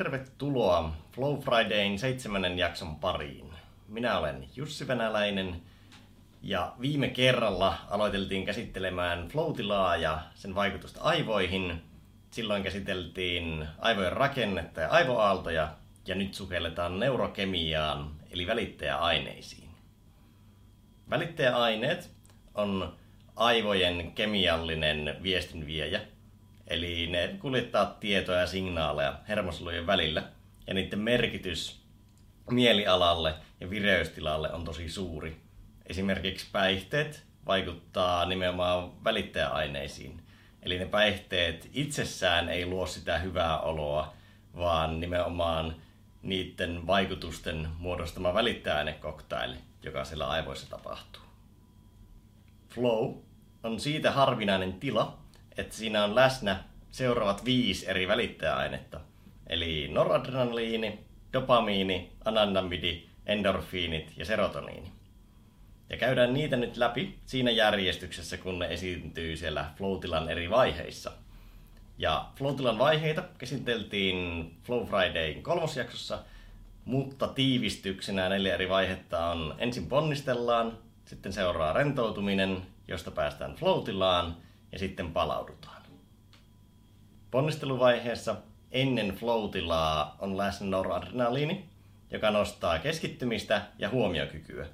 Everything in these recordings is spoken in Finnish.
Tervetuloa Flow Fridayn seitsemännen jakson pariin. Minä olen Jussi Venäläinen ja viime kerralla aloiteltiin käsittelemään floatilaa ja sen vaikutusta aivoihin. Silloin käsiteltiin aivojen rakennetta ja aivoaaltoja ja nyt sukelletaan neurokemiaan eli välittäjäaineisiin. Välittäjäaineet on aivojen kemiallinen viestinviejä – Eli ne kuljettaa tietoja ja signaaleja hermosolujen välillä. Ja niiden merkitys mielialalle ja vireystilalle on tosi suuri. Esimerkiksi päihteet vaikuttaa nimenomaan välittäjäaineisiin. Eli ne päihteet itsessään ei luo sitä hyvää oloa, vaan nimenomaan niiden vaikutusten muodostama välittäjäainekoktaili, joka siellä aivoissa tapahtuu. Flow on siitä harvinainen tila, että siinä on läsnä seuraavat viisi eri välittäjäainetta. Eli noradrenaliini, dopamiini, anandamidi, endorfiinit ja serotoniini. Ja käydään niitä nyt läpi siinä järjestyksessä, kun ne esiintyy siellä floatilan eri vaiheissa. Ja floatilan vaiheita käsiteltiin Flow Fridayn kolmosjaksossa, mutta tiivistyksenä neljä eri vaihetta on ensin ponnistellaan, sitten seuraa rentoutuminen, josta päästään floatilaan – ja sitten palaudutaan. Ponnisteluvaiheessa ennen floatilaa on läsnä noradrenaliini, joka nostaa keskittymistä ja huomiokykyä.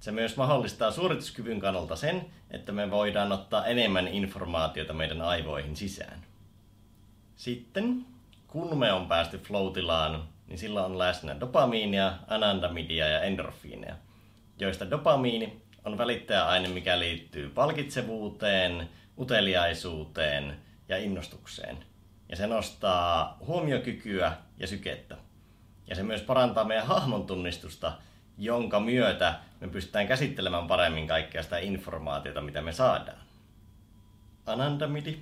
Se myös mahdollistaa suorituskyvyn kannalta sen, että me voidaan ottaa enemmän informaatiota meidän aivoihin sisään. Sitten, kun me on päästy floatilaan, niin sillä on läsnä dopamiinia, anandamidia ja endorfiineja, joista dopamiini on välittäjäaine, mikä liittyy palkitsevuuteen, uteliaisuuteen ja innostukseen. Ja se nostaa huomiokykyä ja sykettä. Ja se myös parantaa meidän hahmon tunnistusta, jonka myötä me pystytään käsittelemään paremmin kaikkea sitä informaatiota, mitä me saadaan. Anandamidi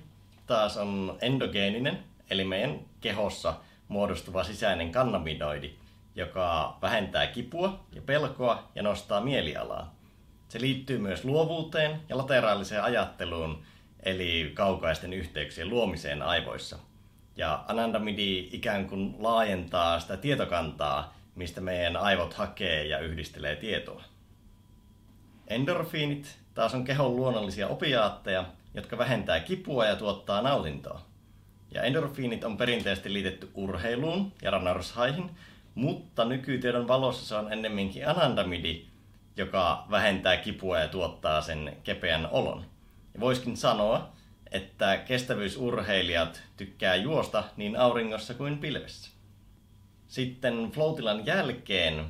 taas on endogeeninen, eli meidän kehossa muodostuva sisäinen kannabinoidi, joka vähentää kipua ja pelkoa ja nostaa mielialaa. Se liittyy myös luovuuteen ja lateraaliseen ajatteluun, eli kaukaisten yhteyksien luomiseen aivoissa. Ja anandamidi ikään kuin laajentaa sitä tietokantaa, mistä meidän aivot hakee ja yhdistelee tietoa. Endorfiinit taas on kehon luonnollisia opiaatteja, jotka vähentää kipua ja tuottaa nautintoa. Ja endorfiinit on perinteisesti liitetty urheiluun ja ranarushaihin, mutta nykytiedon valossa se on ennemminkin anandamidi, joka vähentää kipua ja tuottaa sen kepeän olon. Ja voiskin sanoa, että kestävyysurheilijat tykkää juosta niin auringossa kuin pilvessä. Sitten floatilan jälkeen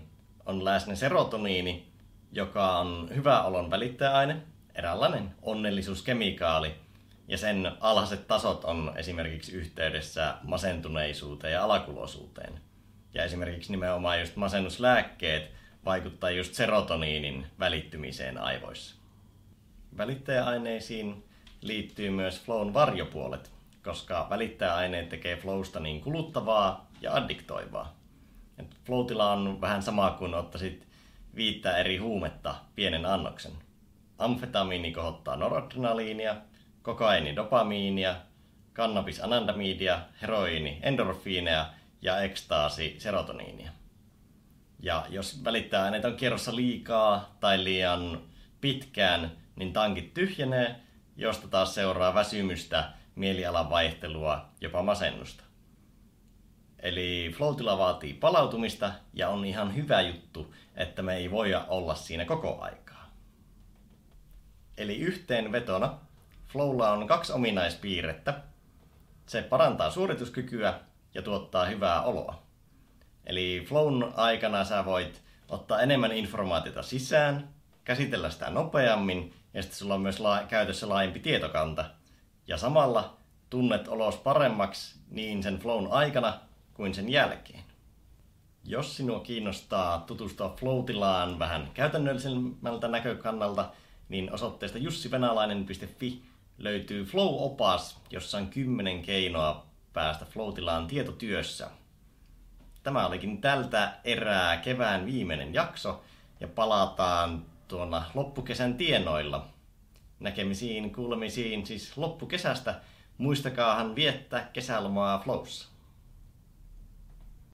on läsnä serotoniini, joka on hyvä olon välittäjäaine, eräänlainen onnellisuuskemikaali, ja sen alhaiset tasot on esimerkiksi yhteydessä masentuneisuuteen ja alakuloisuuteen. Ja esimerkiksi nimenomaan just masennuslääkkeet vaikuttaa just serotoniinin välittymiseen aivoissa. Välittäjäaineisiin liittyy myös flown varjopuolet, koska välittäjäaineet tekee flowsta niin kuluttavaa ja addiktoivaa. Floatilla on vähän sama kuin ottaisit viittä eri huumetta pienen annoksen. Amfetamiini kohottaa noradrenaliinia, kokaini dopamiinia, kannabis anandamidia, heroiini endorfiineja ja ekstaasi serotoniinia. Ja jos välittäjäaineita on kierrossa liikaa tai liian pitkään, niin tankit tyhjenee, josta taas seuraa väsymystä, mielialan vaihtelua, jopa masennusta. Eli floatilla vaatii palautumista ja on ihan hyvä juttu, että me ei voida olla siinä koko aikaa. Eli yhteenvetona flowlla on kaksi ominaispiirrettä. Se parantaa suorituskykyä ja tuottaa hyvää oloa. Eli flown aikana sä voit ottaa enemmän informaatiota sisään, käsitellä sitä nopeammin ja sitten sulla on myös la- käytössä laajempi tietokanta. Ja samalla tunnet olos paremmaksi niin sen flown aikana kuin sen jälkeen. Jos sinua kiinnostaa tutustua floatilaan vähän käytännöllisemmältä näkökannalta, niin osoitteesta jussivenalainen.fi löytyy Flow-opas, jossa on kymmenen keinoa päästä floatilaan tietotyössä. Tämä olikin tältä erää kevään viimeinen jakso ja palataan tuolla loppukesän tienoilla. Näkemisiin, kuulemisiin siis loppukesästä. Muistakaahan viettää kesälomaa Flowssa.